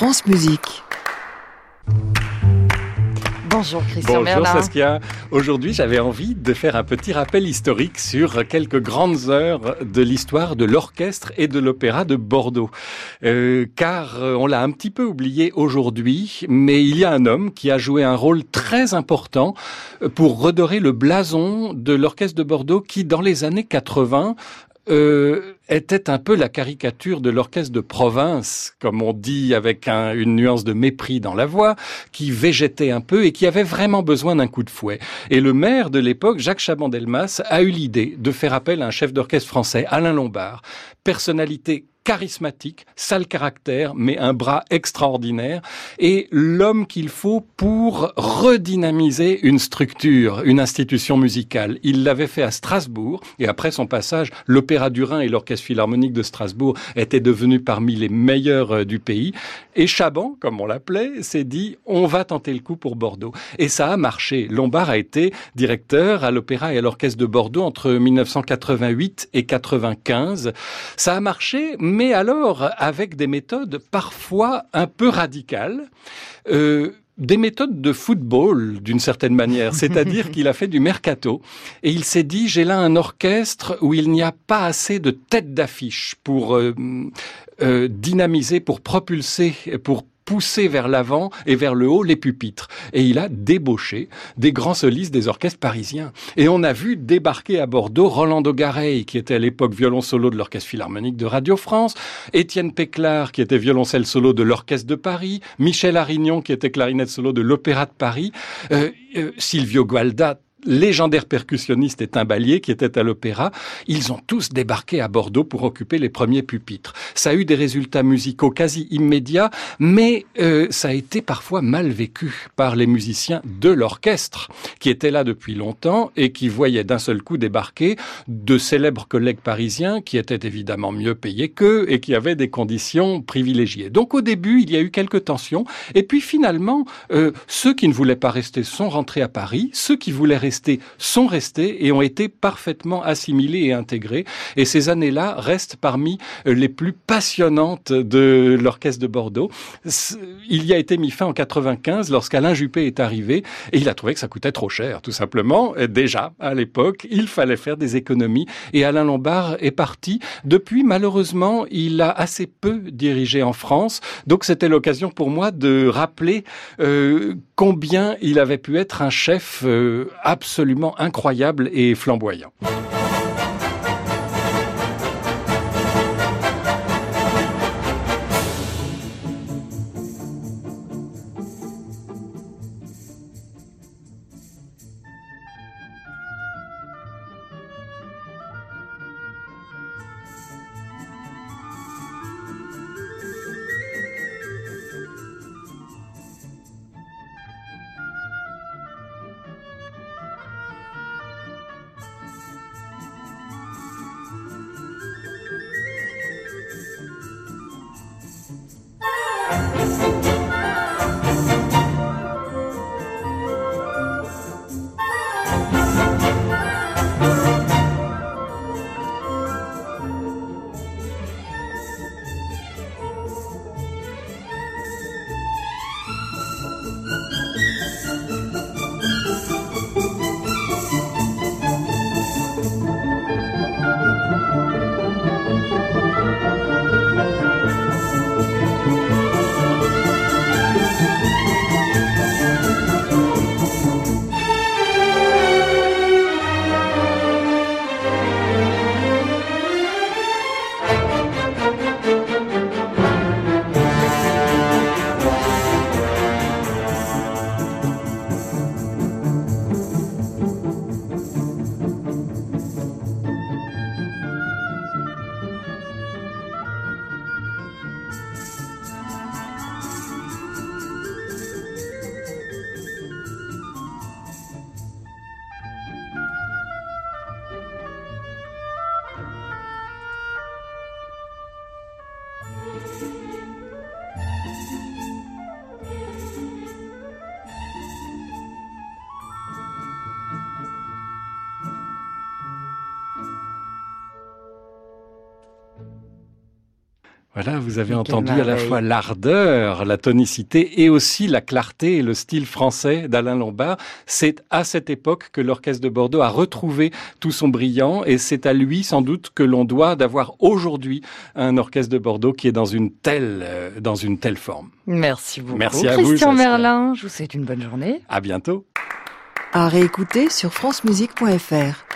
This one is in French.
France Musique. Bonjour Christian Bonjour Saskia. Aujourd'hui, j'avais envie de faire un petit rappel historique sur quelques grandes heures de l'histoire de l'orchestre et de l'opéra de Bordeaux. Euh, car euh, on l'a un petit peu oublié aujourd'hui, mais il y a un homme qui a joué un rôle très important pour redorer le blason de l'orchestre de Bordeaux qui, dans les années 80, euh, était un peu la caricature de l'orchestre de province, comme on dit avec une nuance de mépris dans la voix, qui végétait un peu et qui avait vraiment besoin d'un coup de fouet. Et le maire de l'époque, Jacques Chaban-Delmas, a eu l'idée de faire appel à un chef d'orchestre français, Alain Lombard, personnalité charismatique, sale caractère, mais un bras extraordinaire, et l'homme qu'il faut pour redynamiser une structure, une institution musicale. Il l'avait fait à Strasbourg, et après son passage, l'Opéra du Rhin et l'Orchestre Philharmonique de Strasbourg étaient devenus parmi les meilleurs euh, du pays. Et Chaban, comme on l'appelait, s'est dit, on va tenter le coup pour Bordeaux. Et ça a marché. Lombard a été directeur à l'Opéra et à l'Orchestre de Bordeaux entre 1988 et 95. Ça a marché, alors avec des méthodes parfois un peu radicales. Euh, des méthodes de football d'une certaine manière, c'est-à-dire qu'il a fait du mercato et il s'est dit j'ai là un orchestre où il n'y a pas assez de têtes d'affiche pour euh, euh, dynamiser, pour propulser, pour pousser vers l'avant et vers le haut les pupitres. Et il a débauché des grands solistes des orchestres parisiens. Et on a vu débarquer à Bordeaux Rolando Gareil, qui était à l'époque violon solo de l'Orchestre Philharmonique de Radio France, Étienne Péclar, qui était violoncelle solo de l'Orchestre de Paris, Michel Arignon, qui était clarinette solo de l'Opéra de Paris, euh, euh, Silvio Gualda, légendaire percussionniste et timbalier qui était à l'opéra, ils ont tous débarqué à Bordeaux pour occuper les premiers pupitres. Ça a eu des résultats musicaux quasi immédiats, mais euh, ça a été parfois mal vécu par les musiciens de l'orchestre, qui étaient là depuis longtemps et qui voyaient d'un seul coup débarquer de célèbres collègues parisiens qui étaient évidemment mieux payés qu'eux et qui avaient des conditions privilégiées. Donc au début, il y a eu quelques tensions, et puis finalement, euh, ceux qui ne voulaient pas rester sont rentrés à Paris, ceux qui voulaient rester sont restés et ont été parfaitement assimilés et intégrés. Et ces années-là restent parmi euh, les plus passionnantes de l'orchestre de Bordeaux. Il y a été mis fin en 95 lorsqu'Alain Juppé est arrivé et il a trouvé que ça coûtait trop cher, tout simplement. déjà, à l'époque, il fallait faire des économies et Alain Lombard est parti. Depuis, malheureusement, il a assez peu dirigé en France. Donc c'était l'occasion pour moi de rappeler euh, combien il avait pu être un chef euh, absolument incroyable et flamboyant. Voilà, vous avez entendu à la fois l'ardeur, la tonicité et aussi la clarté et le style français d'Alain Lombard. C'est à cette époque que l'orchestre de Bordeaux a retrouvé tout son brillant et c'est à lui sans doute que l'on doit d'avoir aujourd'hui un orchestre de Bordeaux qui est dans une telle, euh, dans une telle forme. Merci beaucoup. Merci à Christian vous. Christian Merlin, je vous souhaite une bonne journée. À bientôt. À réécouter sur francemusique.fr.